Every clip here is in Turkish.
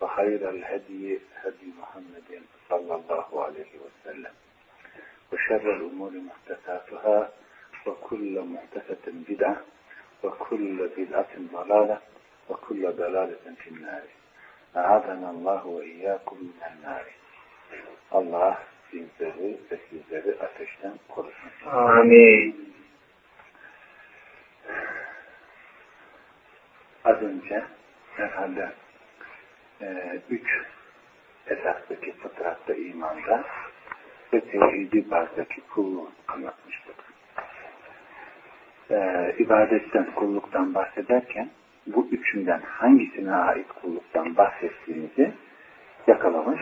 وخير الهدي هدي محمد صلى الله عليه وسلم وشر الأمور محدثاتها وكل محدثة بدعة وكل بدعة ضلالة وكل ضلالة في النار أعاذنا الله وإياكم من النار Allah bizleri ve sizleri ateşten korusun. Amin. Az önce herhalde e, üç esastaki fıtratta imanda ve tevhidi bazdaki kulluğu anlatmıştık. E, ibadetten, kulluktan bahsederken bu üçünden hangisine ait kulluktan bahsettiğimizi yakalamış,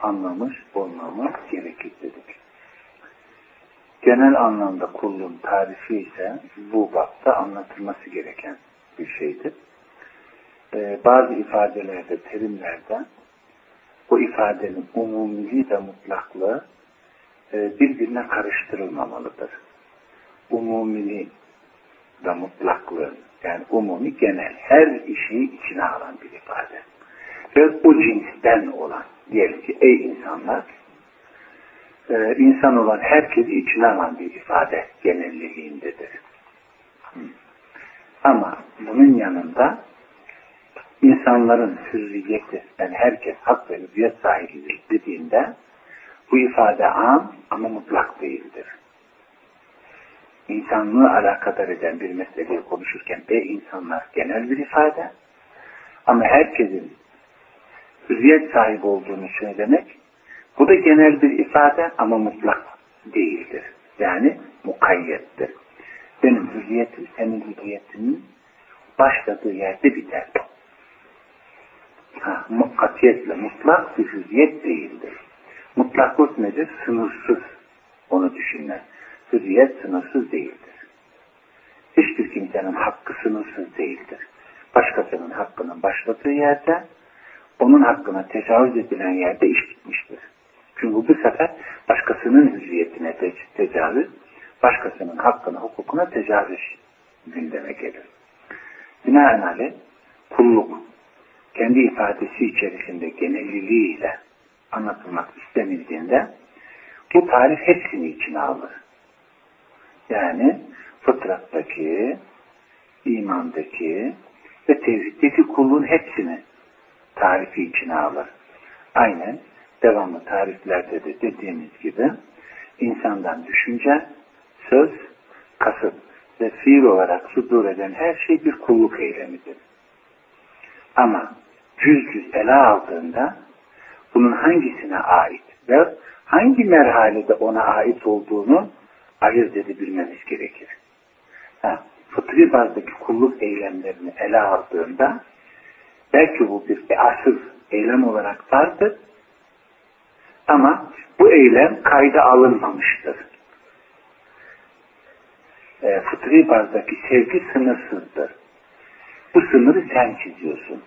anlamış olmamız gerekir dedik. Genel anlamda kulluğun tarifi ise bu bakta anlatılması gereken bir şeydir e, bazı ifadelerde, terimlerde bu ifadenin umumiliği ve mutlaklığı e, birbirine karıştırılmamalıdır. Umumiliği ve mutlaklığı yani umumi genel her işi içine alan bir ifade. Ve o cinsten olan diyelim ki ey insanlar e, insan olan herkesi içine alan bir ifade genelliğindedir. Ama bunun yanında insanların hürriyeti, yani herkes hak ve hürriyet sahibidir dediğinde bu ifade am ama mutlak değildir. İnsanlığı alakadar eden bir meseleyi konuşurken de insanlar genel bir ifade ama herkesin hürriyet sahibi olduğunu söylemek bu da genel bir ifade ama mutlak değildir. Yani mukayyettir. Benim hürriyetim senin hürriyetinin başladığı yerde biter ha, katiyetle mutlak bir hürriyet değildir. Mutlaklık nedir? Sınırsız. Onu düşünme. Hürriyet sınırsız değildir. Hiçbir kimsenin hakkı sınırsız değildir. Başkasının hakkının başladığı yerde onun hakkına tecavüz edilen yerde iş bitmiştir. Çünkü bu sefer başkasının hürriyetine te tecavüz, başkasının hakkına, hukukuna tecavüz gündeme gelir. Binaenaleyh kulluk kendi ifadesi içerisinde genelliliğiyle anlatılmak istenildiğinde bu tarif hepsini içine alır. Yani fıtrattaki, imandaki ve tevhiddeki kulluğun hepsini tarifi içine alır. Aynen devamlı tariflerde de dediğimiz gibi insandan düşünce, söz, kasıt ve fiil olarak sudur eden her şey bir kulluk eylemidir. Ama cüz cüz ele aldığında bunun hangisine ait ve hangi merhalede ona ait olduğunu ayırt edebilmemiz gerekir. Ha, fıtri bazdaki kulluk eylemlerini ele aldığında belki bu bir asıl eylem olarak vardır ama bu eylem kayda alınmamıştır. E, fıtri bazdaki sevgi sınırsızdır. Bu sınırı sen çiziyorsun.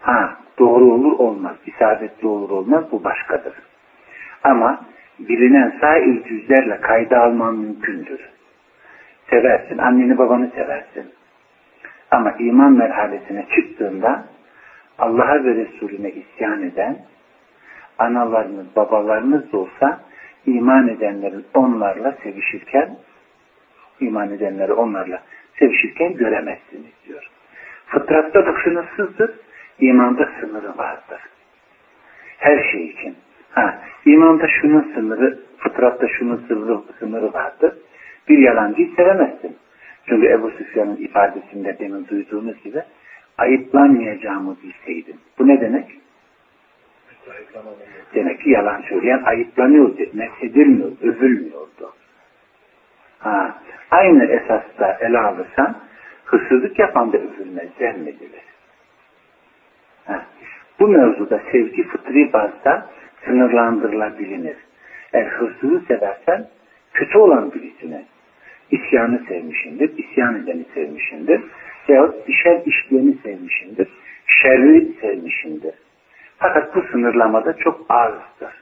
Ha, doğru olur olmaz, isabetli olur olmaz bu başkadır. Ama bilinen sair cüzlerle kayda alman mümkündür. Seversin, anneni babanı seversin. Ama iman merhalesine çıktığında Allah'a ve Resulüne isyan eden, analarınız, babalarınız da olsa iman edenlerin onlarla sevişirken, iman edenleri onlarla sevişirken göremezsiniz diyor. Fıtratta bu sınırsızdır imanda sınırı vardır. Her şey için. Ha, imanda şunun sınırı, fıtratta şunun sınırı, sınırı vardır. Bir yalancıyı sevemezsin. Çünkü Ebu Süfyan'ın ifadesinde demin duyduğunuz gibi ayıplanmayacağımı bilseydim. Bu ne demek? Demek ki yalan söyleyen ayıplanıyordu, methedilmiyor, övülmüyordu. Ha, aynı esasta ele alırsan hırsızlık yapan da övülmez, zemmedilir. Bu mevzuda sevgi fıtri bazda sınırlandırılabilir. Eğer hırsızı seversen kötü olan birisini, isyanı sevmişindir, isyan edeni sevmişindir. Veyahut şer işleyeni sevmişindir, şerri sevmişindir. Fakat bu sınırlamada çok azdır.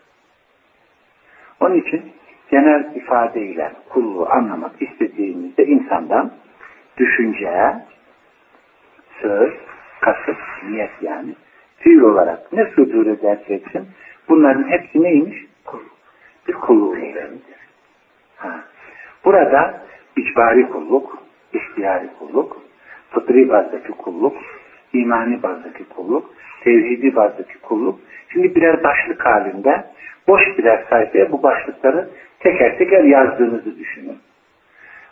Onun için genel ifadeyle kulluğu anlamak istediğimizde insandan düşünceye, söz, kasıt, niyet yani fiil olarak ne sudur ederse etsin bunların hepsi neymiş? Kulluk. Bir kulluk eylemidir. Ha. Burada icbari kulluk, ihtiyari kulluk, fıtri bazdaki kulluk, imani bazdaki kulluk, tevhidi bazdaki kulluk. Şimdi birer başlık halinde boş birer sayfaya bu başlıkları teker teker yazdığınızı düşünün.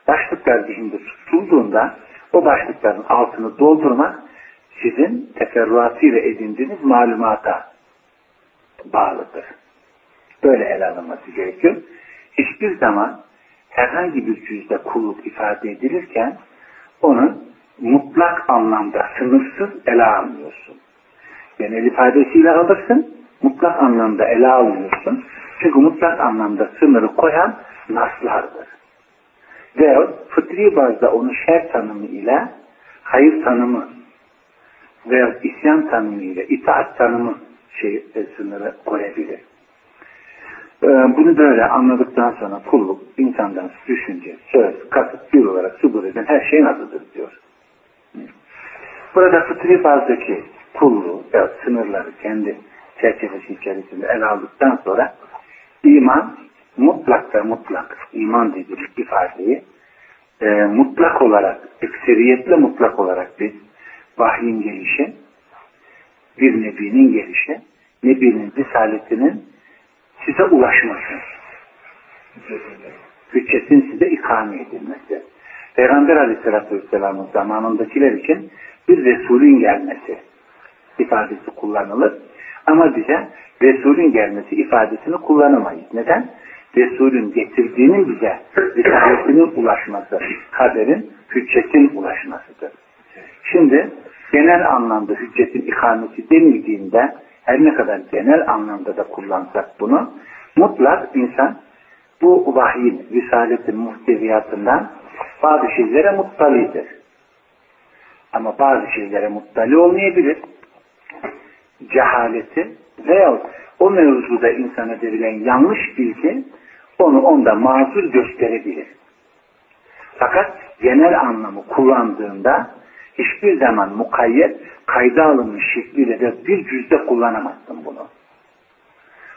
Başlıklar zihinde tutulduğunda o başlıkların altını doldurmak sizin teferruatıyla edindiğiniz malumata bağlıdır. Böyle ele alınması gerekiyor. Hiçbir zaman herhangi bir cüzde kulluk ifade edilirken onun mutlak anlamda sınırsız ele almıyorsun. Genel ifadesiyle alırsın, mutlak anlamda ele almıyorsun. Çünkü mutlak anlamda sınırı koyan naslardır. Ve fıtri bazda onu şer tanımı ile hayır tanımı veya isyan tanımı ile itaat tanımı şey, e, sınırı koyabilir. Ee, bunu böyle anladıktan sonra kulluk insandan düşünce, söz, kasıt bir olarak subur eden her şeyin adıdır diyor. Burada fıtri bazdaki kulluğu veya sınırları kendi çerçevesi içerisinde ele aldıktan sonra iman mutlak ve mutlak iman dediğimiz ifadeyi e, mutlak olarak, ekseriyetle mutlak olarak biz vahyin gelişi, bir nebinin gelişi, nebinin risaletinin size ulaşması, hüccetin size ikame edilmesi. Peygamber aleyhissalatü vesselamın zamanındakiler için bir Resulün gelmesi ifadesi kullanılır. Ama bize Resulün gelmesi ifadesini kullanamayız. Neden? Resulün getirdiğinin bize risaletinin ulaşması, haberin, hüccetin ulaşmasıdır. Şimdi genel anlamda hüccetin ikamesi denildiğinde her ne kadar genel anlamda da kullansak bunu mutlak insan bu vahyin, risaletin muhteviyatından bazı şeylere muttalidir. Ama bazı şeylere muttali olmayabilir. Cehaleti veya o mevzuda insana verilen yanlış bilgi onu onda mazur gösterebilir. Fakat genel anlamı kullandığında hiçbir zaman mukayyet kayda alınmış şekliyle de bir cüzde kullanamazsın bunu.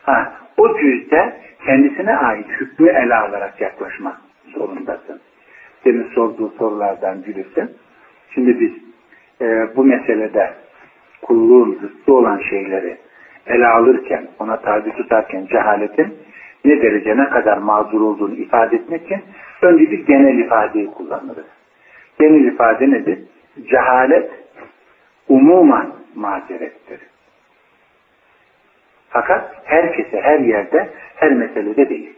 Ha, o cüzde kendisine ait hükmü ele alarak yaklaşmak zorundasın. Senin sorduğu sorulardan birisi. Şimdi biz e, bu meselede kulluğun zıttı olan şeyleri ele alırken, ona tabi tutarken cehaletin ne derece ne kadar mazur olduğunu ifade etmek için önce bir genel ifadeyi kullanırız. Genel ifade nedir? Cehalet umuman mazerettir. Fakat herkese, her yerde, her meselede değil.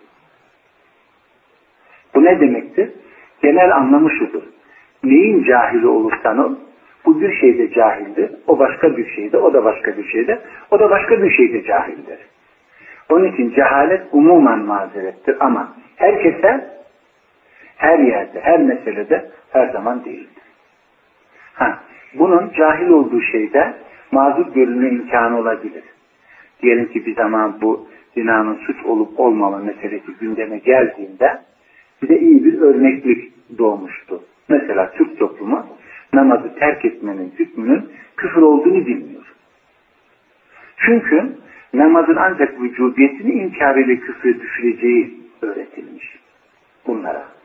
Bu ne demektir? Genel anlamı şudur. Neyin cahili olursan ol, bu bir şeyde cahildir, o başka bir şeyde, o da başka bir şeyde, o da başka bir şeyde cahildir. Onun için cehalet umuman mazerettir ama herkese, her yerde, her meselede her zaman değildir. Ha, bunun cahil olduğu şeyde mazur görülme imkanı olabilir. Diyelim ki bir zaman bu zinanın suç olup olmama meselesi gündeme geldiğinde bize iyi bir örneklik doğmuştu. Mesela Türk toplumu namazı terk etmenin hükmünün küfür olduğunu bilmiyor. Çünkü namazın ancak vücudiyetini inkar ile küfre düşüreceği öğretilmiş bunlara.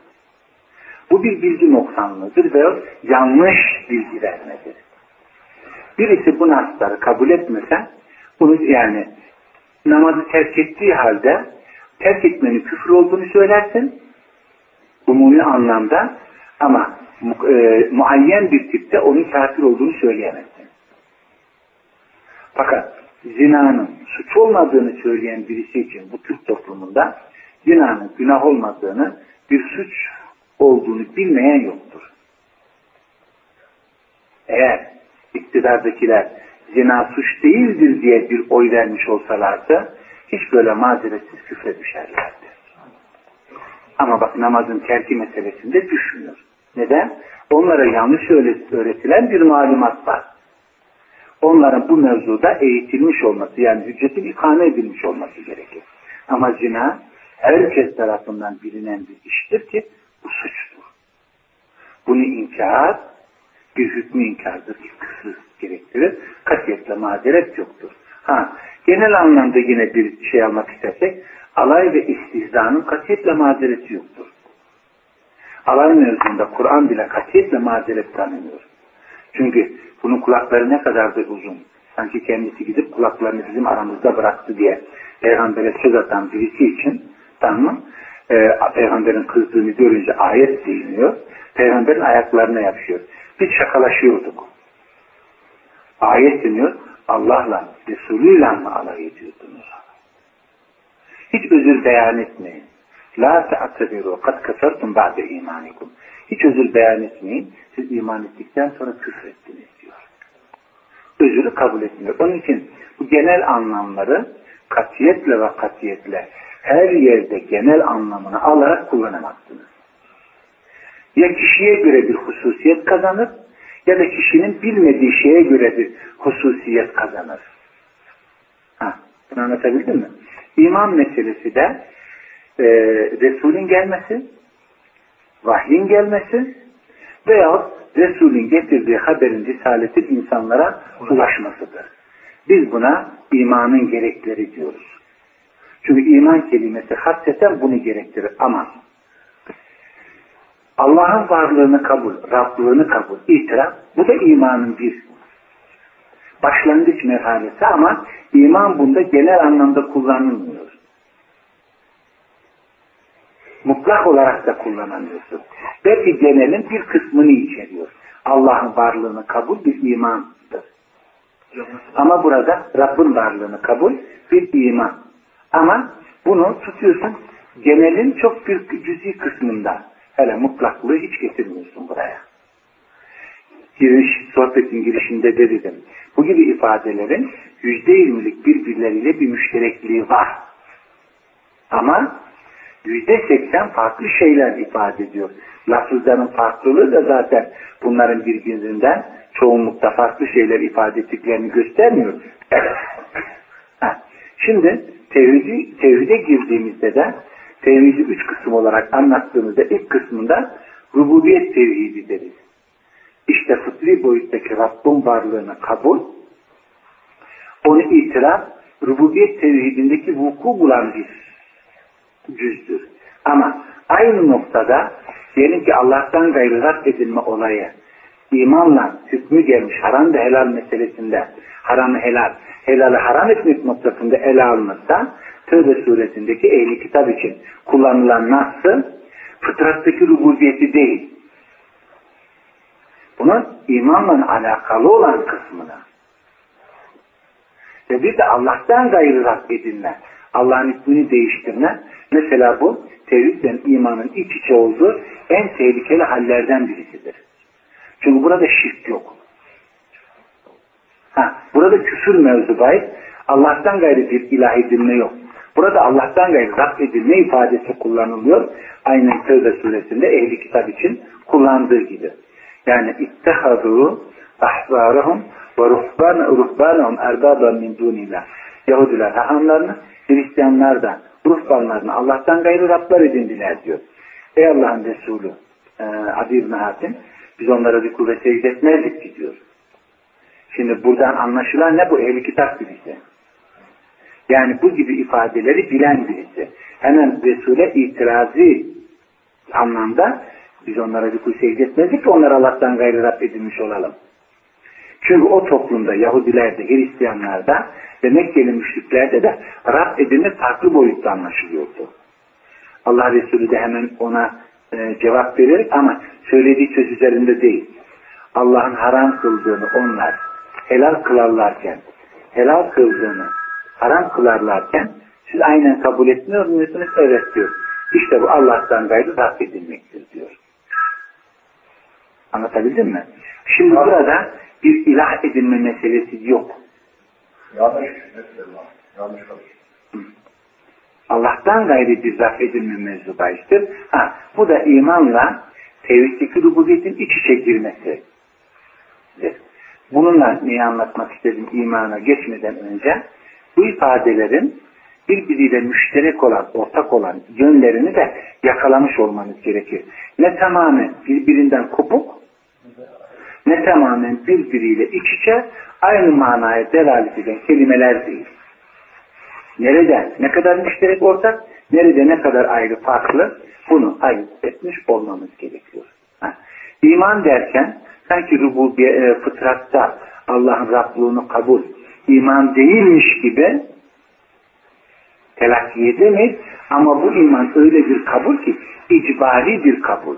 Bu bir bilgi noksanlığıdır ve yanlış bilgi vermedir. Birisi bu nasları kabul etmese bunu yani namazı terk ettiği halde terk etmenin küfür olduğunu söylersin umumi anlamda ama e, muayyen bir tipte onun kafir olduğunu söyleyemezsin. Fakat zinanın suç olmadığını söyleyen birisi için bu Türk toplumunda zinanın günah olmadığını bir suç olduğunu bilmeyen yoktur. Eğer iktidardakiler zina suç değildir diye bir oy vermiş olsalardı hiç böyle mazeretsiz küfre düşerlerdi. Ama bak namazın terki meselesinde düşmüyor. Neden? Onlara yanlış öğretilen bir malumat var. Onların bu mevzuda eğitilmiş olması yani hüccetin ikame edilmiş olması gerekir. Ama zina herkes tarafından bilinen bir iştir ki suçtur. Bunu inkar bir hükmü inkardır, kısır gerektirir. Katiyetle mazeret yoktur. Ha, genel anlamda yine bir şey almak istersek alay ve istihzanın katiyetle mazereti yoktur. Alay mevzunda Kur'an bile katiyetle mazeret tanımıyor. Çünkü bunun kulakları ne kadar da uzun. Sanki kendisi gidip kulaklarını bizim aramızda bıraktı diye Peygamber'e söz atan birisi için tamam e, Peygamber'in kızdığını görünce ayet değiniyor. Peygamber'in ayaklarına yapışıyor. Biz şakalaşıyorduk. Ayet deniyor. Allah'la, Resulü'yle mi alay ediyordunuz? Hiç özür beyan etmeyin. La te'atebiru kad kefertum ba'de imanikum. Hiç özür beyan etmeyin. Siz iman ettikten sonra küfür ettiniz diyor. Özürü kabul etmiyor. Onun için bu genel anlamları katiyetle ve katiyetle her yerde genel anlamını alarak kullanamazsınız. Ya kişiye göre bir hususiyet kazanır ya da kişinin bilmediği şeye göre bir hususiyet kazanır. Ha, bunu anlatabildim mi? İman meselesi de e, Resul'ün gelmesi, vahyin gelmesi veya Resul'ün getirdiği haberin risaletin insanlara ulaşmasıdır. Biz buna imanın gerekleri diyoruz. Çünkü iman kelimesi hasreten bunu gerektirir ama Allah'ın varlığını kabul, Rablığını kabul, itiraf bu da imanın bir başlangıç merhalesi ama iman bunda genel anlamda kullanılmıyor. Mutlak olarak da kullanamıyorsun. Belki genelin bir kısmını içeriyor. Allah'ın varlığını kabul bir imandır. Ama burada Rabbin varlığını kabul bir iman. Ama bunu tutuyorsun genelin çok büyük cüzi kısmında. Hele mutlaklığı hiç getirmiyorsun buraya. Giriş, sohbetin girişinde de dedim. Bu gibi ifadelerin yüzde yirmilik birbirleriyle bir müşterekliği var. Ama yüzde seksen farklı şeyler ifade ediyor. Lafızların farklılığı da zaten bunların birbirinden çoğunlukta farklı şeyler ifade ettiklerini göstermiyor. Şimdi tevhidi, tevhide girdiğimizde de tevhidi üç kısım olarak anlattığımızda ilk kısmında rububiyet tevhidi deriz. İşte fıtri boyuttaki Rabbin varlığını kabul, onu itiraf, rububiyet tevhidindeki vuku bulan bir cüzdür. Ama aynı noktada diyelim ki Allah'tan gayrı Rab edilme olayı imanla hükmü gelmiş haram ve helal meselesinde haramı helal, helalı haram etmek noktasında ele alınırsa Tövbe suresindeki ehli kitap için kullanılan nasıl fıtrattaki rububiyeti değil. Bunun imanla alakalı olan kısmını ve bir de Allah'tan gayrı Rab edinme, Allah'ın ismini değiştirme, mesela bu tevhidle imanın iç içe olduğu en tehlikeli hallerden birisidir. Çünkü burada şirk yok. Ha, burada küfür mevzu bahis, Allah'tan gayrı bir ilah edinme yok. Burada Allah'tan gayrı Rab edilme ifadesi kullanılıyor. Aynen Tevbe suresinde ehli kitap için kullandığı gibi. Yani ittehadu ahbarahum ve ruhbanahum erbaban min dunillah. Yahudiler hahamlarını, Hristiyanlar da ruhbanlarını Allah'tan gayrı Rablar edindiler diyor. Ey Allah'ın Resulü e, Adi İbni biz onlara bir kuvvet secde diyor. Şimdi buradan anlaşılan ne bu? Ehli kitap birisi. Yani bu gibi ifadeleri bilen birisi. Hemen Resul'e itirazı anlamda biz onlara bir kul secde etmezdik ki onlar Allah'tan gayrı Rab edilmiş olalım. Çünkü o toplumda Yahudilerde, Hristiyanlarda ve Mekkeli müşriklerde de Rab edilme farklı boyutta anlaşılıyordu. Allah Resulü de hemen ona e, cevap verir ama söylediği söz üzerinde değil. Allah'ın haram kıldığını onlar helal kılarlarken, helal kıldığını haram kılarlarken siz aynen kabul etmiyor musunuz? Evet diyor. İşte bu Allah'tan gayrı rahmedilmektir diyor. Anlatabildim mi? Şimdi burada bir ilah edinme meselesi yok. Yanlış. Mesela. Yanlış kalır. Allah'tan gayri bir zat edinme mevzu. Ha, bu da imanla tevhiddeki rububiyetin iç içe girmesi. Bununla neyi anlatmak istedim imana geçmeden önce bu ifadelerin birbiriyle müşterek olan, ortak olan yönlerini de yakalamış olmanız gerekir. Ne tamamen birbirinden kopuk ne tamamen birbiriyle iç içe aynı manaya delalet eden kelimeler değil. Nerede ne kadar müşterek ortak, nerede ne kadar ayrı farklı bunu ayırt etmiş olmamız gerekiyor. Ha. İman derken sanki rububiye, e, fıtratta Allah'ın Rablığını kabul, iman değilmiş gibi telakki edemeyiz. Ama bu iman öyle bir kabul ki icbari bir kabul.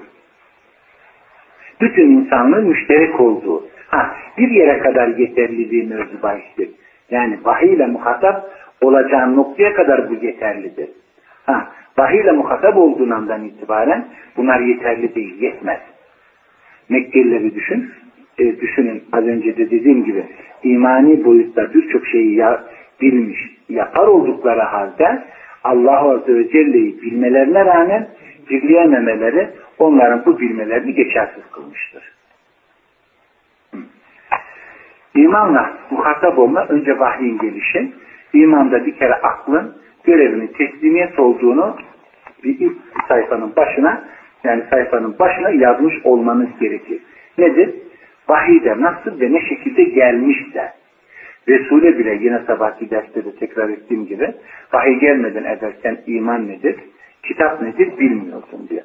Bütün insanlığın müşterek olduğu. Ha, bir yere kadar yeterliliği mevzu bahistir. Yani vahiy ile muhatap olacağın noktaya kadar bu yeterlidir. Ha, vahiy ile muhatap olduğun andan itibaren bunlar yeterli değil, yetmez. Mekkelileri düşün, e, düşünün az önce de dediğim gibi imani boyutta birçok şeyi ya, bilmiş, yapar oldukları halde Allah Azze ve Celle'yi bilmelerine rağmen birleyememeleri onların bu bilmelerini geçersiz kılmıştır. İmanla muhatap olma önce vahyin gelişi, imanda bir kere aklın görevinin teslimiyet olduğunu bir ilk sayfanın başına yani sayfanın başına yazmış olmanız gerekir. Nedir? Vahide nasıl ve ne şekilde gelmişse Resul'e bile yine sabahki derste de tekrar ettiğim gibi vahiy gelmeden ederken iman nedir? Kitap nedir bilmiyorsun diyor.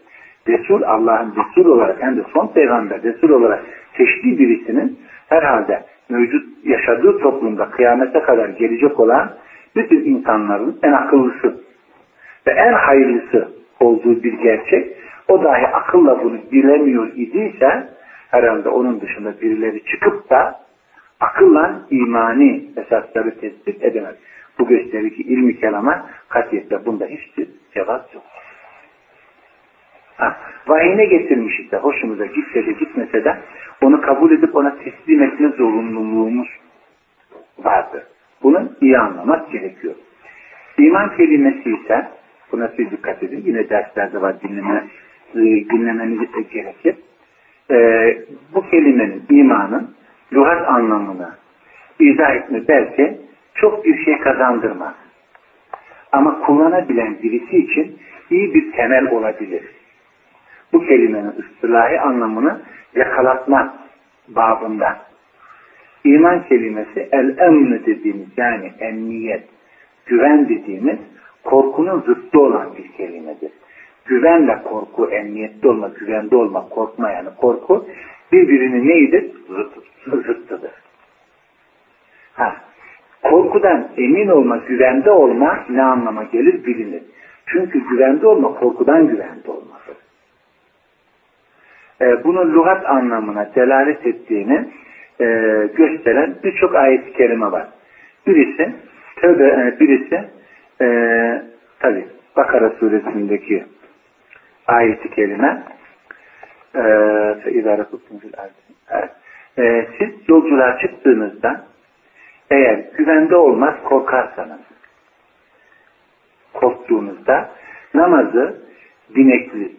Resul Allah'ın Resul olarak hem de son peygamber Resul olarak seçtiği birisinin herhalde mevcut yaşadığı toplumda kıyamete kadar gelecek olan bütün insanların en akıllısı ve en hayırlısı olduğu bir gerçek. O dahi akılla bunu bilemiyor idiyse herhalde onun dışında birileri çıkıp da akılla imani esasları tespit edemez. Bu gösterir ki ilmi kelama katiyetle bunda hiçbir cevap yok. Ha, vahine getirmiş ise hoşumuza gitse de gitmese de onu kabul edip ona teslim etme zorunluluğumuz vardır. Bunu iyi anlamak gerekiyor. İman kelimesi ise buna siz dikkat edin. Yine derslerde var dinleme, e, dinlemeniz de gerekir. Ee, bu kelimenin imanın lügat anlamını izah etme belki çok bir şey kazandırmaz. Ama kullanabilen birisi için iyi bir temel olabilir bu kelimenin ıstılahi anlamını yakalatma babında. İman kelimesi el-emn dediğimiz yani emniyet, güven dediğimiz korkunun zıttı olan bir kelimedir. Güvenle korku, emniyette olma, güvende olma, korkma yani korku birbirinin neydir? Zıttıdır. Ha, korkudan emin olma, güvende olma ne anlama gelir bilinir. Çünkü güvende olma korkudan güvende olmadır e, bunun lügat anlamına delalet ettiğini e, gösteren birçok ayet-i kerime var. Birisi tövbe, e, birisi e, tabi Bakara suresindeki ayet-i kerime e, e, siz yolculuğa çıktığınızda eğer güvende olmaz korkarsanız korktuğunuzda namazı binekli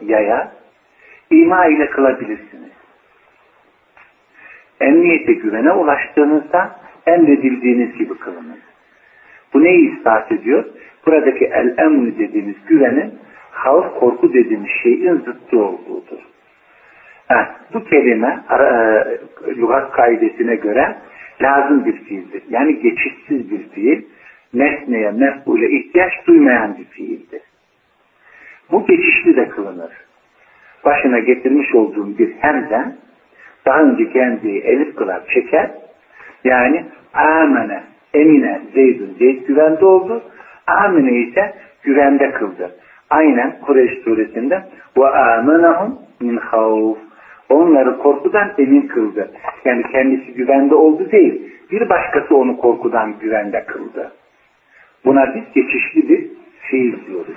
yaya ima ile kılabilirsiniz. Emniyete güvene ulaştığınızda emredildiğiniz gibi kılınız. Bu neyi ispat ediyor? Buradaki el-emni dediğimiz güvenin havf korku dediğimiz şeyin zıttı olduğudur. Ha, bu kelime e, lügat kaidesine göre lazım bir fiildir. Yani geçişsiz bir fiil, nesneye, mef'ule ihtiyaç duymayan bir fiildir. Bu geçişli de kılınır başına getirmiş olduğum bir hemden daha önce kendiyi elif kılar çeker. Yani amene, emine, zeydun, zeyd güvende oldu. Amine ise güvende kıldı. Aynen Kureyş suresinde ve amenahum min havf. Onları korkudan emin kıldı. Yani kendisi güvende oldu değil. Bir başkası onu korkudan güvende kıldı. Buna biz geçişli bir fiil diyoruz.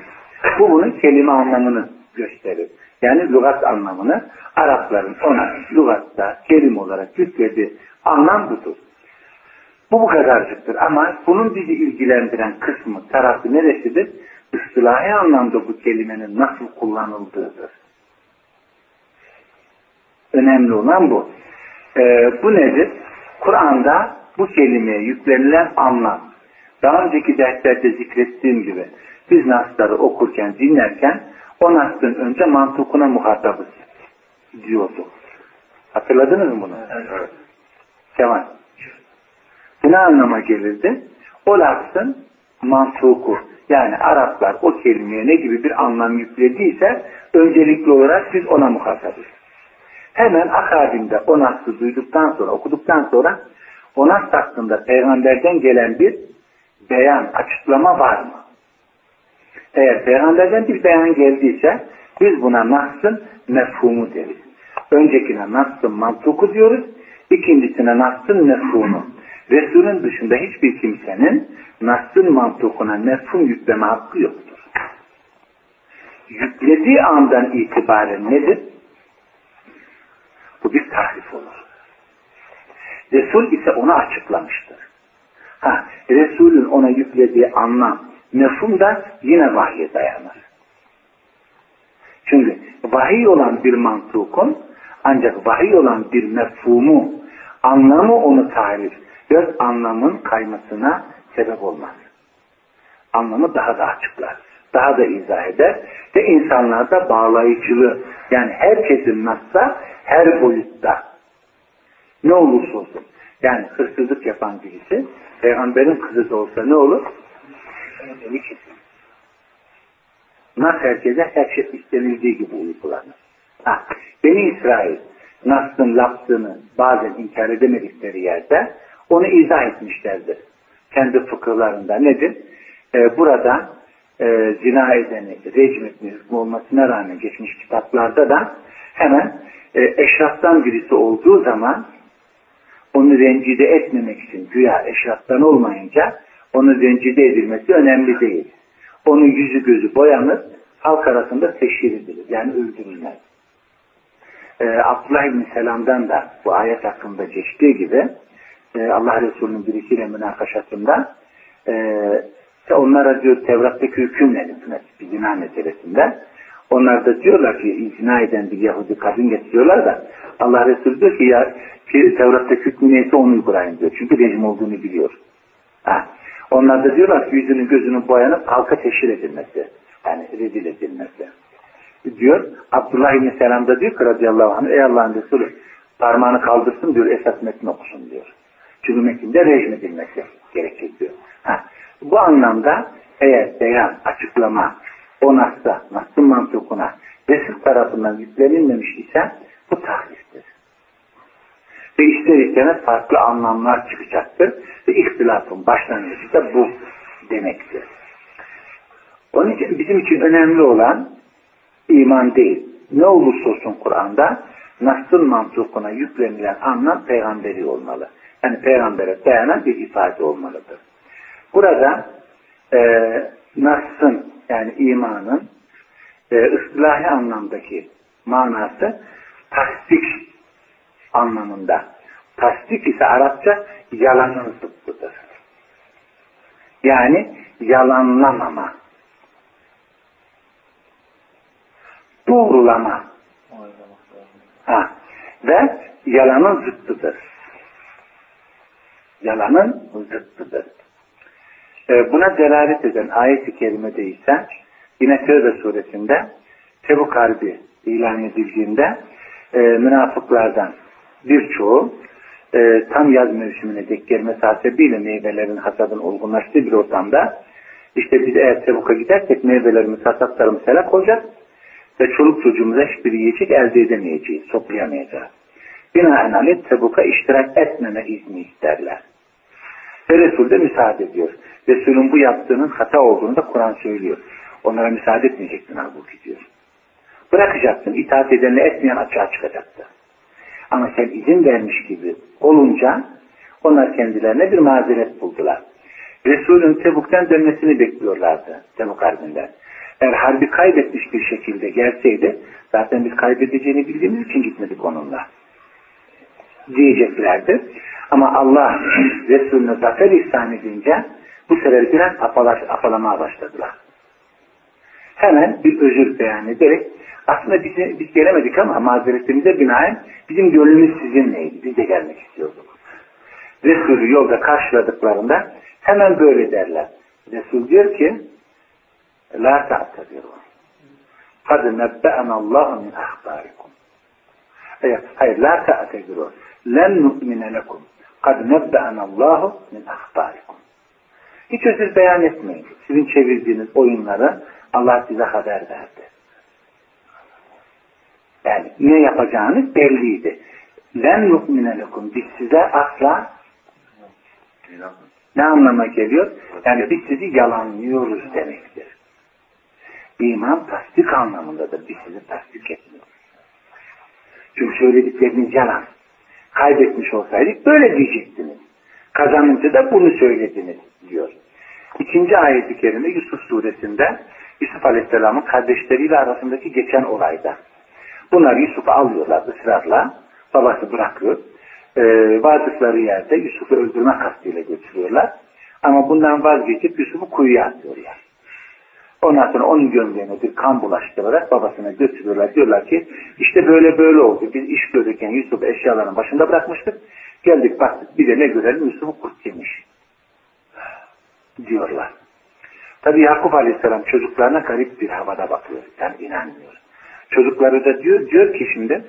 Bu bunun kelime anlamını gösterir. Yani lügat anlamını Arapların ona lügatta kelim olarak yüklediği anlam budur. Bu bu kadarcıktır ama bunun bizi ilgilendiren kısmı, tarafı neresidir? Istilahi anlamda bu kelimenin nasıl kullanıldığıdır. Önemli olan bu. Ee, bu nedir? Kur'an'da bu kelimeye yüklenilen anlam. Daha önceki derslerde zikrettiğim gibi biz nasları okurken, dinlerken o nasın önce mantukuna muhatabız diyorduk. Hatırladınız mı bunu? Evet. Kemal. Bu ne anlama gelirdi? O lafzın mantuku. Yani Araplar o kelimeye ne gibi bir anlam yüklediyse öncelikli olarak biz ona muhatabız. Hemen akabinde o nasıl duyduktan sonra, okuduktan sonra o nas hakkında peygamberden gelen bir beyan, açıklama var mı? Eğer peygamberden bir beyan geldiyse biz buna nasın mefhumu deriz. Öncekine nasın mantuku diyoruz, ikincisine nasın mefhumu. Resulün dışında hiçbir kimsenin nasın mantukuna mefhum yükleme hakkı yoktur. Yüklediği andan itibaren nedir? Bu bir tahrif olur. Resul ise onu açıklamıştır. Ha, Resulün ona yüklediği anlam, mefhum da yine vahye dayanır. Çünkü vahiy olan bir mantukun ancak vahiy olan bir mefhumu, anlamı onu tarif, göz anlamın kaymasına sebep olmaz. Anlamı daha da açıklar, daha da izah eder ve insanlarda bağlayıcılığı, yani herkesin nasla her boyutta ne olursa olsun, yani hırsızlık yapan birisi, peygamberin kızı da olsa ne olur? Eli kesin. Nas herkese her şey istenildiği gibi uygulanır. Ha, Beni İsrail Nas'ın lafzını bazen inkar edemedikleri yerde onu izah etmişlerdir. Kendi fıkıhlarında nedir? Ee, burada e, zina edeni rejim hükmü olmasına rağmen geçmiş kitaplarda da hemen e, eşraftan birisi olduğu zaman onu rencide etmemek için güya eşraftan olmayınca onu rencide edilmesi önemli değil. Onun yüzü gözü boyanır, halk arasında teşhir edilir. Yani öldürülmez. Ee, Abdullah İbni Selam'dan da bu ayet hakkında geçtiği gibi e, Allah Resulü'nün birisiyle münakaşasında e, onlara diyor Tevrat'taki hüküm nedir? Bir zina meselesinde. Onlar da diyorlar ki izina eden bir Yahudi kadın getiriyorlar da Allah Resulü diyor ki ya ki Tevrat'taki hükmü neyse onu uygulayın diyor. Çünkü rejim olduğunu biliyor. Ha. Onlar da diyorlar ki yüzünün gözünün boyanıp halka teşhir edilmesi. Yani rezil edilmesi. Diyor Abdullah İbni Selam da diyor ki radıyallahu anh ey Allah'ın Resulü parmağını kaldırsın diyor esas metni okusun diyor. Çünkü metinde rejim edilmesi gerekir diyor. Ha. Bu anlamda eğer beyan, açıklama o nasda, nasıl mantıkuna resim tarafından yüklenilmemiş ise bu tahriftir. Ve ister istemez farklı anlamlar çıkacaktır. Ve ihtilafın başlangıcı da bu demektir. Onun için bizim için önemli olan iman değil. Ne olursa olsun Kur'an'da Nas'ın mantıkına yüklenilen anlam peygamberi olmalı. Yani peygambere dayanan bir ifade olmalıdır. Burada e, Nas'ın yani imanın e, ıslahi anlamdaki manası tasdik anlamında. Tasdik ise Arapça yalanın zıttıdır. Yani yalanlamama. Doğrulama. Ha. Ve yalanın zıttıdır. Yalanın zıttıdır. Ee, buna delalet eden ayet-i kerimede ise yine Tevbe suresinde Tebuk Harbi ilan edildiğinde e, münafıklardan birçoğu e, tam yaz mevsimine denk gelmesi hasebiyle meyvelerin hasadın olgunlaştığı bir ortamda işte biz eğer Tebuk'a gidersek meyvelerimiz, hasatlarımız helak olacak ve çoluk çocuğumuza hiçbir yiyecek elde edemeyeceğiz, toplayamayacağız. Binaenaleyh Tebuk'a iştirak etmeme izni isterler. Ve Resul de müsaade ediyor. Resul'ün bu yaptığının hata olduğunu da Kur'an söylüyor. Onlara müsaade etmeyecektin halbuki diyor. Bırakacaksın, itaat edenle etmeyen açığa çıkacaktı. Ama sen izin vermiş gibi olunca onlar kendilerine bir mazeret buldular. Resulün Tebuk'tan dönmesini bekliyorlardı Tebuk Harbi'nden. Eğer harbi kaybetmiş bir şekilde gelseydi zaten biz kaybedeceğini bildiğimiz için gitmedik onunla. Diyeceklerdi. Ama Allah Resulüne zafer ihsan edince bu sefer biraz apalaş, apalamaya başladılar. Hemen bir özür beyan ederek aslında bizi, biz gelemedik ama mazeretimize binaen bizim gönlümüz sizinleydi. Biz de gelmek istiyorduk. Resulü yolda karşıladıklarında hemen böyle derler. Resul diyor ki La ta'tabiru. Kad nebbe'ana Allah min ahbarikum. Evet, hayır, la ta'tabiru. Len nu'mine lekum. Kad nebbe'ana Allah min ahbarikum. Hiç özür beyan etmeyin. Sizin çevirdiğiniz oyunları Allah size haber verdi. Yani ne yapacağınız belliydi. Len nu'mine lekum. Biz size asla ne anlama geliyor? Yani biz sizi yalanlıyoruz demektir. İman tasdik anlamındadır. Biz sizi tasdik etmiyoruz. Çünkü söyledikleriniz yalan. Kaybetmiş olsaydık böyle diyecektiniz. Kazanınca da bunu söylediniz diyor. İkinci ayet-i kerime Yusuf suresinde Yusuf Aleyhisselam'ın kardeşleriyle arasındaki geçen olayda. Bunlar Yusuf'u alıyorlar ısrarla. Babası bırakıyor. Ee, vardıkları yerde Yusuf'u öldürme kastıyla götürüyorlar. Ama bundan vazgeçip Yusuf'u kuyuya atıyorlar. Ondan sonra onun gömleğine bir kan bulaştırarak babasına götürüyorlar. Diyorlar ki işte böyle böyle oldu. Biz iş görürken Yusuf eşyalarının başında bırakmıştık. Geldik baktık bir de ne görelim Yusuf'u kurt yemiş. Diyorlar. Tabi Yakup Aleyhisselam çocuklarına garip bir havada bakıyor. Yani inanmıyor. Çocukları da diyor, diyor ki şimdi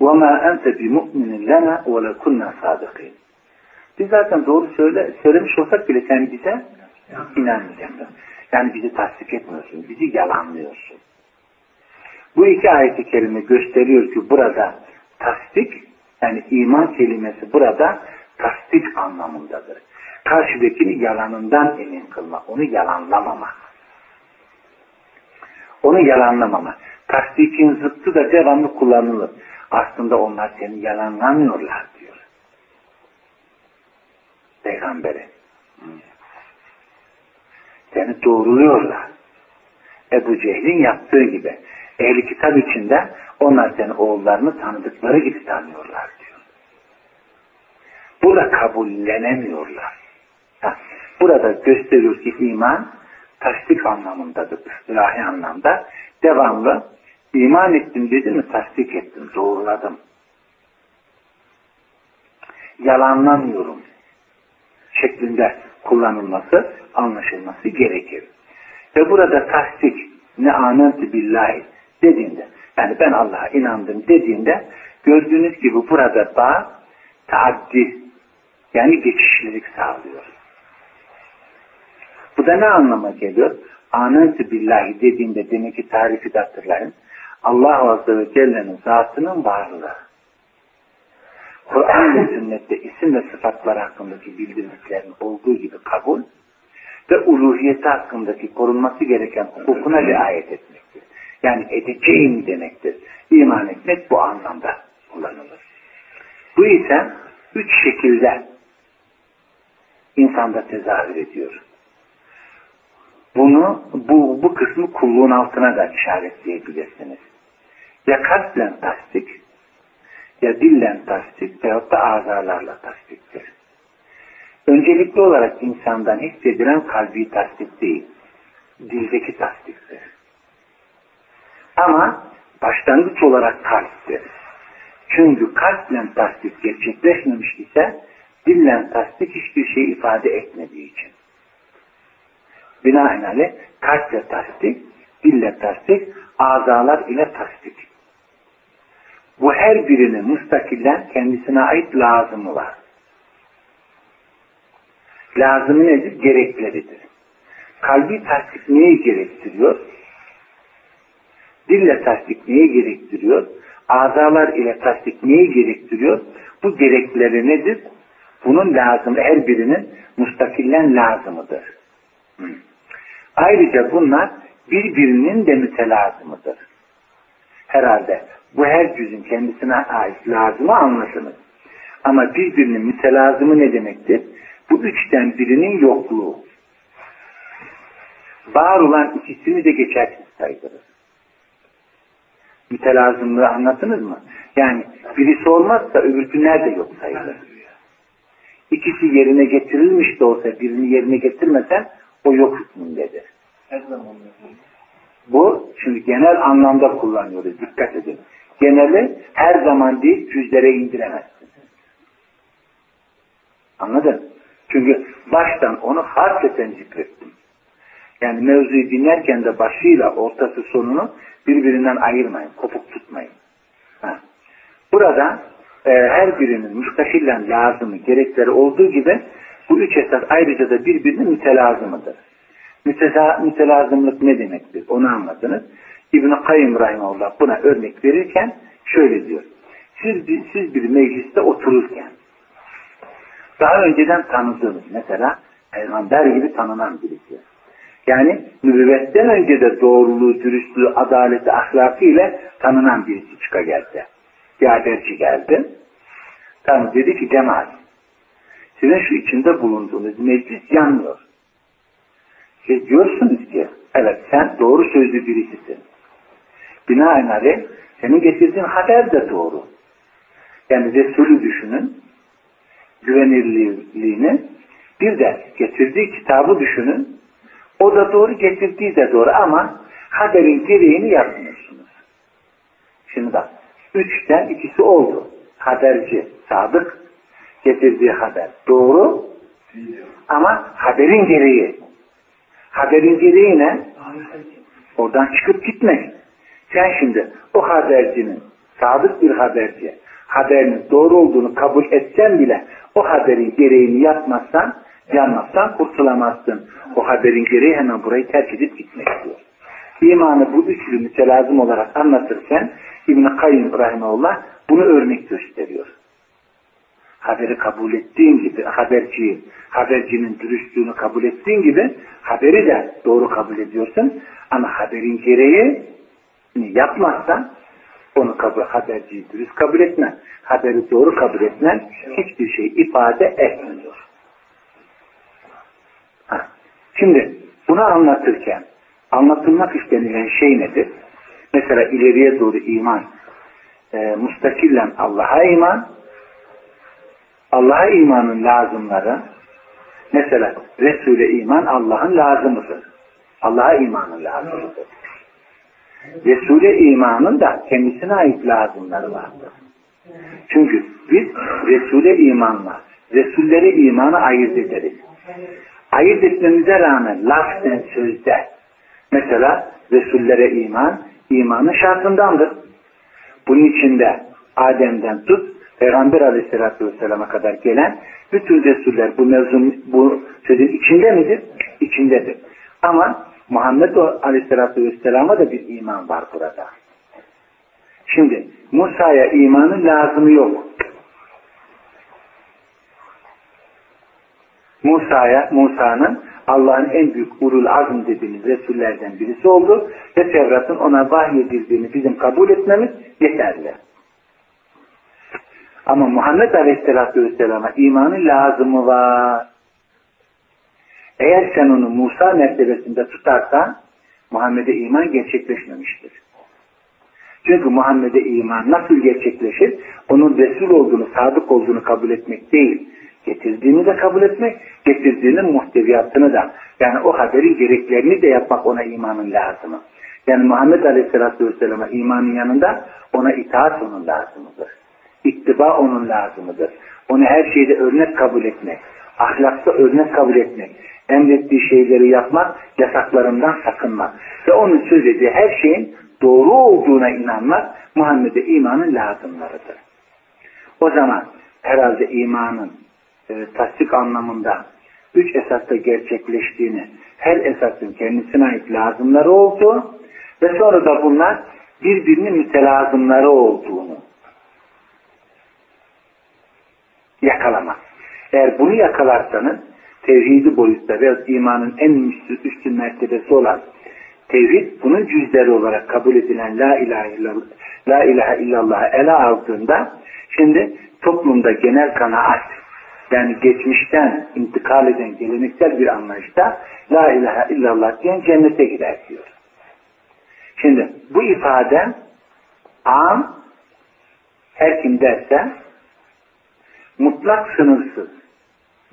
وَمَا أَنْتَ بِمُؤْمِنٍ لَنَا وَلَكُنَّا صَادِقِينَ Biz zaten doğru söyle, söylemiş olsak bile sen bize inanmayacaksın. Yani bizi tasdik etmiyorsun, bizi yalanlıyorsun. Bu iki ayet-i kerime gösteriyor ki burada tasdik, yani iman kelimesi burada tasdik anlamındadır. Karşıdakini yalanından emin kılma, onu yalanlamama. Onu yalanlamama. Tasdikin zıttı da devamlı kullanılır. Aslında onlar seni yalanlamıyorlar diyor. Peygamberi. Seni doğruluyorlar. Ebu Cehil'in yaptığı gibi. Ehli kitap içinde onlar seni oğullarını tanıdıkları gibi tanıyorlar Burada kabullenemiyorlar. Ha, burada gösteriyor ki iman tasdik anlamındadır. İlahi anlamda. Devamlı iman ettim dedi mi tasdik ettim, doğruladım. Yalanlamıyorum şeklinde kullanılması, anlaşılması gerekir. Ve burada tasdik ne anentü billahi dediğinde yani ben Allah'a inandım dediğinde gördüğünüz gibi burada bağ taaddi yani geçişlilik sağlıyor. Bu da ne anlama geliyor? Anentü billahi dediğinde demek ki tarifi de hatırlayın. Allah Azze ve Celle'nin zatının varlığı. Kur'an ve sünnette isim ve sıfatlar hakkındaki bildirdiklerin olduğu gibi kabul ve uluhiyeti hakkındaki korunması gereken hukukuna riayet etmektir. Yani edeceğim demektir. İman etmek bu anlamda kullanılır. Bu ise üç şekilde insanda tezahür ediyor. Bunu, bu, bu kısmı kulluğun altına da işaretleyebilirsiniz. Ya kalple tasdik, ya dillen tasdik veyahut da azalarla tasdiktir. Öncelikli olarak insandan hissedilen kalbi tasdik değil, dildeki tasdiktir. Ama başlangıç olarak kalptir. Çünkü kalple tasdik gerçekleşmemiş ise dillen tasdik hiçbir şey ifade etmediği için. Binaenaleyh kalple tasdik, dille tasdik, azalar ile tasdik. Bu her birinin müstakillen kendisine ait lazımı var. Lazımı nedir? Gerekleridir. Kalbi tasdik neyi gerektiriyor? Dille tasdik neyi gerektiriyor? Azalar ile tasdik neyi gerektiriyor? Bu gerekleri nedir? Bunun lazımı her birinin müstakillen lazımıdır. Ayrıca bunlar birbirinin de mütelazımıdır. Herhalde bu her cüzün kendisine ait lazımı anlaşılır. Ama birbirinin mütelazımı ne demektir? Bu üçten birinin yokluğu. var olan ikisini de geçersiz saydırır. Mütelazımlığı anladınız mı? Yani birisi olmazsa öbürkü nerede yok sayılır. İkisi yerine getirilmiş de olsa birini yerine getirmesen o yok hükmündedir. Bu şimdi genel anlamda kullanıyoruz. Dikkat edin. Geneli her zaman değil cüzlere indiremezsin. Anladın? Çünkü baştan onu harfeten zikrettim. Yani mevzuyu dinlerken de başıyla ortası sonunu birbirinden ayırmayın. Kopuk tutmayın. Ha. Burada e, her birinin müstakillen lazımı, gerekleri olduğu gibi bu üç esas ayrıca da birbirinin mütelazımıdır. Müteza, mütelazımlık ne demektir? Onu anladınız. İbn-i Kayyum Rahimullah buna örnek verirken şöyle diyor. Siz, siz bir mecliste otururken daha önceden tanıdığınız mesela peygamber gibi tanınan birisi. Yani nübüvvetten önce de doğruluğu, dürüstlüğü, adaleti, ahlakı ile tanınan birisi çıka geldi. Bir haberci geldi. Tamam dedi ki cemaat sizin şu içinde bulunduğunuz meclis yanmıyor. Siz diyorsunuz ki evet sen doğru sözlü birisisin. Binaenaleyh senin getirdiğin haber de doğru. Yani Resulü düşünün güvenirliğini bir de getirdiği kitabı düşünün o da doğru getirdiği de doğru ama haberin gereğini yapmıyorsunuz. Şimdi bak üçten ikisi oldu. Haberci sadık getirdiği haber doğru ama haberin gereği haberin gereği ne? Oradan çıkıp gitmek. Sen şimdi o habercinin sadık bir haberci haberinin doğru olduğunu kabul etsen bile o haberin gereğini yapmazsan yanmazsan kurtulamazsın. O haberin gereği hemen burayı terk edip gitmek diyor. İmanı bu üçlü mütelazım olarak anlatırken İbn-i Kayyum Rahimahullah bunu örnek gösteriyor. Haberi kabul ettiğin gibi haberciyi, habercinin dürüstlüğünü kabul ettiğin gibi haberi de doğru kabul ediyorsun. Ama haberin gereği yapmazsan onu kabul, haberciyi dürüst kabul etmen, haberi doğru kabul etmen hiçbir şey ifade etmiyor. Şimdi bunu anlatırken anlatılmak istenilen şey nedir? Mesela ileriye doğru iman, e, mustakillen Allah'a iman, Allah'a imanın lazımları, mesela Resul'e iman Allah'ın lazımıdır. Allah'a imanın lazımıdır. Resul'e imanın da kendisine ait lazımları vardır. Çünkü biz Resul'e imanla, Resullere imanı ayırt ederiz. Ayırt etmemize rağmen lafzen sözde mesela Resullere iman, imanın şartındandır. Bunun içinde Adem'den tut, Peygamber aleyhissalatü vesselama kadar gelen bütün Resuller bu mevzun, bu sözün içinde midir? İçindedir. Ama Muhammed aleyhissalatü vesselama da bir iman var burada. Şimdi Musa'ya imanın lazımı yok. Musa'ya, Musa'nın Allah'ın en büyük urul azm dediğimiz Resullerden birisi oldu ve Tevrat'ın ona vahyedildiğini bizim kabul etmemiz yeterli. Ama Muhammed Aleyhisselatü Vesselam'a imanın lazımı var. Eğer sen onu Musa mertebesinde tutarsan Muhammed'e iman gerçekleşmemiştir. Çünkü Muhammed'e iman nasıl gerçekleşir? Onun Resul olduğunu, sadık olduğunu kabul etmek değil. Getirdiğini de kabul etmek, getirdiğinin muhteviyatını da, yani o haberin gereklerini de yapmak ona imanın lazımı. Yani Muhammed Aleyhisselatü Vesselam'a imanın yanında ona itaat onun lazımıdır. İttiba onun lazımıdır. Onu her şeyde örnek kabul etmek, ahlakta örnek kabul etmek, emrettiği şeyleri yapmak, yasaklarından sakınmak ve onun söylediği her şeyin doğru olduğuna inanmak Muhammed'e imanın lazımlarıdır. O zaman herhalde imanın e, tasdik anlamında üç esasta gerçekleştiğini, her esasın kendisine ait lazımları oldu ve sonra da bunlar birbirinin mütelazımları olduğunu yakalamak. Eğer bunu yakalarsanız tevhidi boyutta ve imanın en üstün mertebesi olan tevhid bunun cüzleri olarak kabul edilen la ilahe illallah, la ilahe illallah ele aldığında şimdi toplumda genel kanaat yani geçmişten intikal eden geleneksel bir anlayışta La ilahe illallah diyen cennete gider diyor. Şimdi bu ifade am her kim derse mutlak sınırsız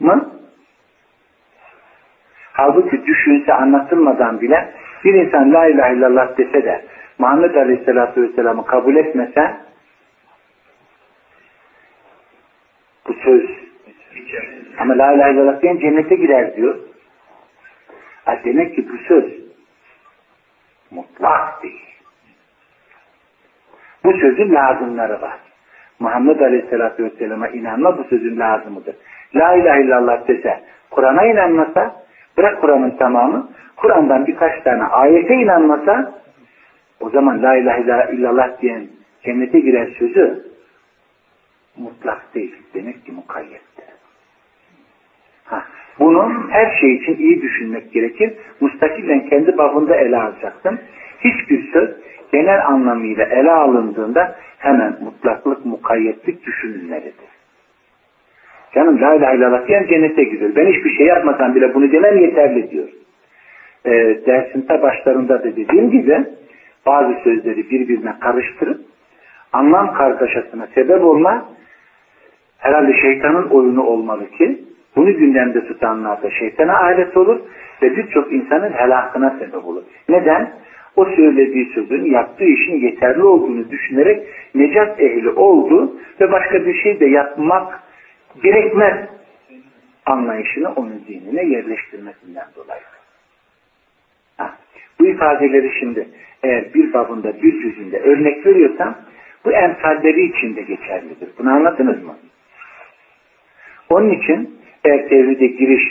mı? Halbuki düşünse anlatılmadan bile bir insan la ilahe illallah dese de Muhammed Aleyhisselatü Vesselam'ı kabul etmese bu söz ama la ilahe illallah diyen cennete girer diyor. Ha demek ki bu söz mutlak değil. Bu sözün lazımları var. Muhammed Aleyhisselatü Vesselam'a inanma bu sözün lazımıdır. La ilahe illallah dese, Kur'an'a inanmasa, bırak Kur'an'ın tamamı, Kur'an'dan birkaç tane ayete inanmasa, o zaman la ilahe illallah diyen cennete girer sözü mutlak değil. Demek ki mukayyettir. Ha, bunu her şey için iyi düşünmek gerekir. Mustakilen kendi babında ele alacaksın. Hiçbir söz genel anlamıyla ele alındığında hemen mutlaklık, mukayyetlik düşünülmelidir. Canım la ilahe illallah diyen cennete gidiyor. Ben hiçbir şey yapmasam bile bunu demem yeterli diyor. E, dersin ta başlarında da dediğim gibi bazı sözleri birbirine karıştırıp anlam kargaşasına sebep olma herhalde şeytanın oyunu olmalı ki bunu gündemde tutanlar da şeytana alet olur ve birçok insanın helakına sebep olur. Neden? O söylediği sözün yaptığı işin yeterli olduğunu düşünerek necat ehli oldu ve başka bir şey de yapmak gerekmez anlayışını onun zihnine yerleştirmesinden dolayı. Ha, bu ifadeleri şimdi eğer bir babında bir cüzünde örnek veriyorsam bu emsalleri için de geçerlidir. Bunu anladınız mı? Onun için eğer tevhide giriş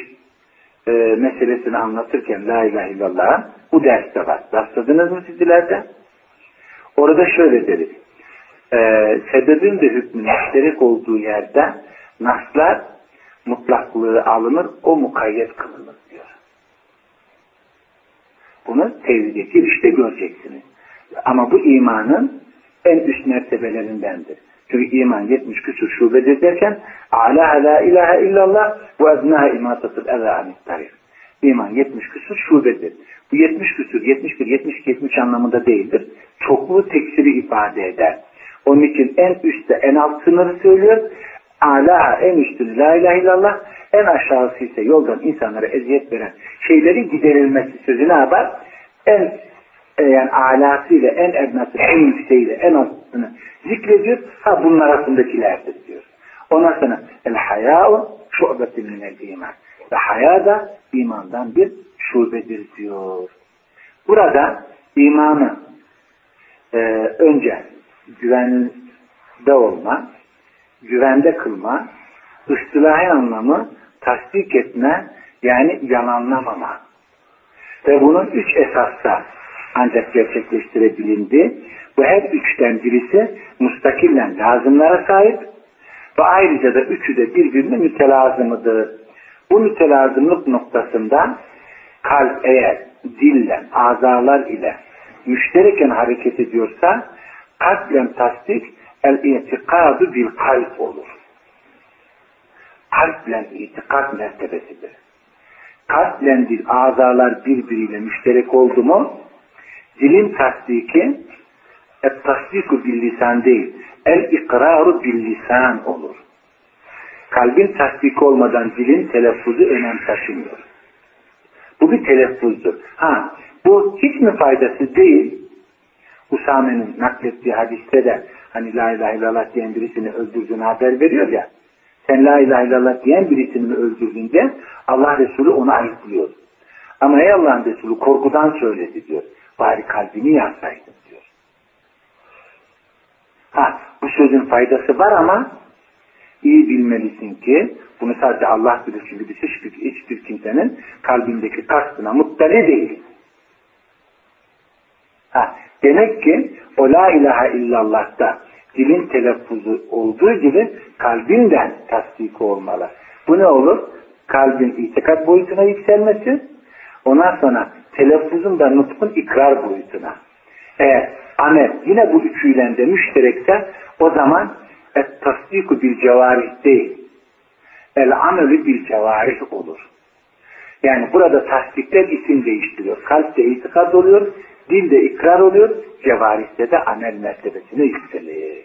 e, meselesini anlatırken La ilahe illallah bu derste var. Rastladınız mı sizlerde? Orada şöyle deriz. E, sebebin de hükmü müşterek olduğu yerde naslar mutlaklığı alınır, o mukayyet kılınır diyor. Bunu tevhide girişte göreceksiniz. Ama bu imanın en üst mertebelerindendir. Çünkü iman 70 küsur şubedir derken ala la ilahe illallah ve eznaha imatatul eza anittarif. İman 70 küsur şubedir. Bu 70 küsur, 71, 72, 73 anlamında değildir. Çoklu teksiri ifade eder. Onun için en üstte en alt sınırı söylüyor. Ala en üstünü la ilahe illallah en aşağısı ise yoldan insanlara eziyet veren şeylerin giderilmesi sözü ne yapar? En e, yani alasıyla en ednası, en yükseğiyle en altını zikrediyor. Ha bunlar arasındakilerdir diyor. Ondan sonra el hayâ'u şu'betin minel iman. Ve haya da imandan bir şubedir diyor. Burada imanı e, önce güvende olma, güvende kılma, ıstılahi anlamı tasdik etme, yani yalanlamama. Ve bunun üç esassa ancak gerçekleştirebilindi. Bu her üçten birisi mustakillen lazımlara sahip ve ayrıca da üçü de birbirine mütelazımıdır. Bu mütelazımlık noktasında kalp eğer dille, azalar ile müştereken hareket ediyorsa kalple tasdik el-itikadu bil kalp olur. Kalple itikad mertebesidir. Kalple dil, azalar birbiriyle müşterek oldu mu dilin tasdiki et tasdiku bil lisan değil el ikraru bil lisan olur. Kalbin tasdiki olmadan dilin telaffuzu önem taşımıyor. Bu bir telaffuzdur. Ha, bu hiç mi faydası değil? Usame'nin naklettiği hadiste de hani la ilahe illallah diyen birisini öldürdüğünü haber veriyor ya. Sen la ilahe illallah diyen birisini öldürdüğünde Allah Resulü onu ayıplıyor. Ama ey Allah'ın Resulü korkudan söyledi diyor. Bari kalbini yazsaydın diyor. Ha, bu sözün faydası var ama iyi bilmelisin ki bunu sadece Allah bilir çünkü biz hiçbir, hiçbir kimsenin kalbindeki kastına muttali değil. Ha, demek ki o la ilahe illallah'ta dilin telaffuzu olduğu gibi kalbinden tasdik olmalı. Bu ne olur? Kalbin itikat boyutuna yükselmesi, ondan sonra telaffuzun da nutkun ikrar boyutuna. Eğer amel yine bu üçüyle de müşterekse o zaman et tasdiku bil cevarih değil. El amelü bil cevarih olur. Yani burada tasdikler isim değiştiriyor. Kalpte itikad oluyor, dilde ikrar oluyor, cevarihte de amel mertebesine yükseliyor.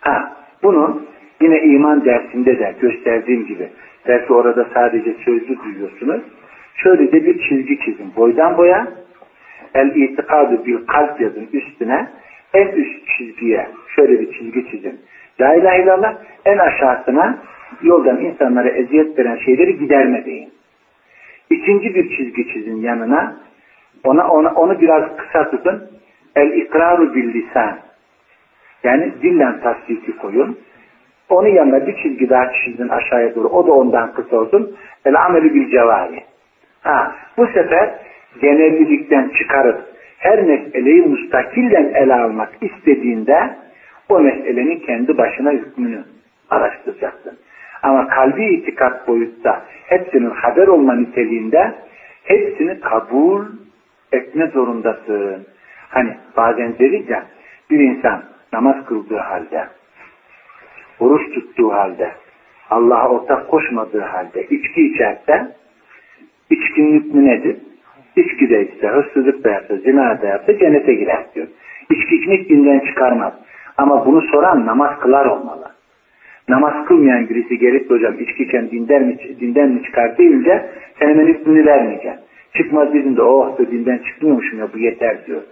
Ha, bunun yine iman dersinde de gösterdiğim gibi, belki orada sadece sözlü duyuyorsunuz, şöyle de bir çizgi çizin. Boydan boya, el itikadu bil kalp yazın üstüne, en üst çizgiye şöyle bir çizgi çizin. La ilahe illallah en aşağısına yoldan insanlara eziyet veren şeyleri giderme deyin. İkinci bir çizgi çizin yanına. Ona, ona onu biraz kısa tutun. El ikraru bil lisan. Yani dillen tasdiki koyun. Onun yanına bir çizgi daha çizin aşağıya doğru. O da ondan kısa olsun. El ameli bil cevari. Ha, bu sefer genellilikten çıkarıp her meseleyi mustakillen ele almak istediğinde o meselenin kendi başına hükmünü araştıracaksın. Ama kalbi itikat boyutta hepsinin haber olma niteliğinde hepsini kabul etme zorundasın. Hani bazen deriz ya bir insan namaz kıldığı halde, oruç tuttuğu halde, Allah'a ortak koşmadığı halde içki içerse içkinin hükmü nedir? İçki de ise, hırsızlık da yapsa, zina da yapsa cennete girer diyor. İçki içmek dinden çıkarmaz. Ama bunu soran namaz kılar olmalı. Namaz kılmayan birisi gelip hocam içki içen dinden mi, dinden mi çıkar deyince sen hemen hükmünü vermeyeceksin. Çıkmaz dediğinde oh da dinden çıkmıyormuşum ya bu yeter diyor.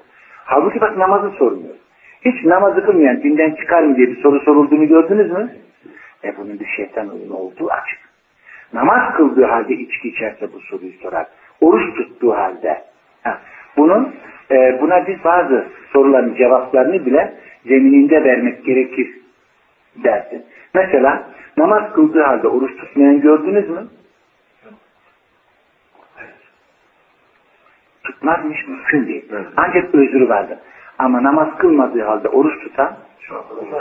Halbuki bak namazı sormuyor. Hiç namazı kılmayan dinden çıkar mı diye bir soru sorulduğunu gördünüz mü? E bunun bir şeytan olduğu açık. Namaz kıldığı halde içki içerse bu soruyu sorar. Oruç tuttuğu halde. Ha. Bunun e, buna biz bazı soruların cevaplarını bile zemininde vermek gerekir dersin. Mesela namaz kıldığı halde oruç tutmayan gördünüz mü? Tutmazmış mümkün değil. Ancak özrü vardır. Ama namaz kılmadığı halde oruç tutan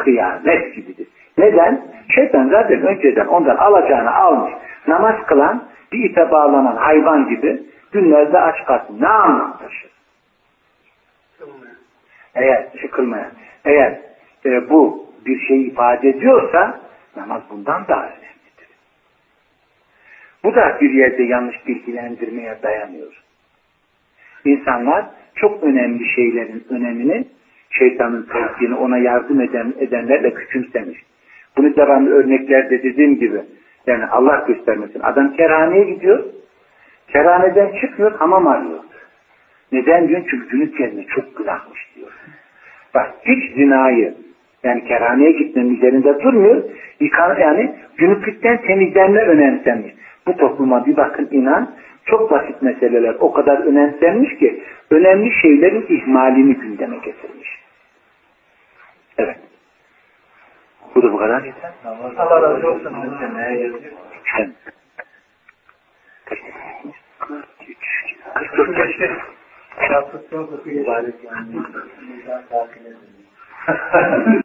kıyamet gibidir. Neden? Şeytan zaten önceden ondan alacağını almış. Namaz kılan bir ipe bağlanan hayvan gibi günlerde aç kalsın. Ne anlam taşır? Eğer sıkılmayan, eğer e, bu bir şey ifade ediyorsa namaz bundan daha önemlidir. Bu da bir yerde yanlış bilgilendirmeye dayanıyor. İnsanlar çok önemli şeylerin önemini şeytanın tevkini ona yardım eden, edenlerle küçümsemiş. Bunu devamlı örneklerde dediğim gibi yani Allah göstermesin. Adam kerhaneye gidiyor. Kerhaneden çıkıyor hamam arıyor. Neden diyor? Çünkü günlük kendine çok günahmış diyor. Bak hiç zinayı yani kerhaneye gitmenin üzerinde durmuyor. Yıkan, yani günlükten temizlenme önemsenmiş. Bu topluma bir bakın inan çok basit meseleler o kadar önemsenmiş ki önemli şeylerin ihmalini gündeme getirmiş. Evet. Bu da bu kadar. Allah razı olsun. Sen. 44 yaşında. Şahsız çok mübarek yani.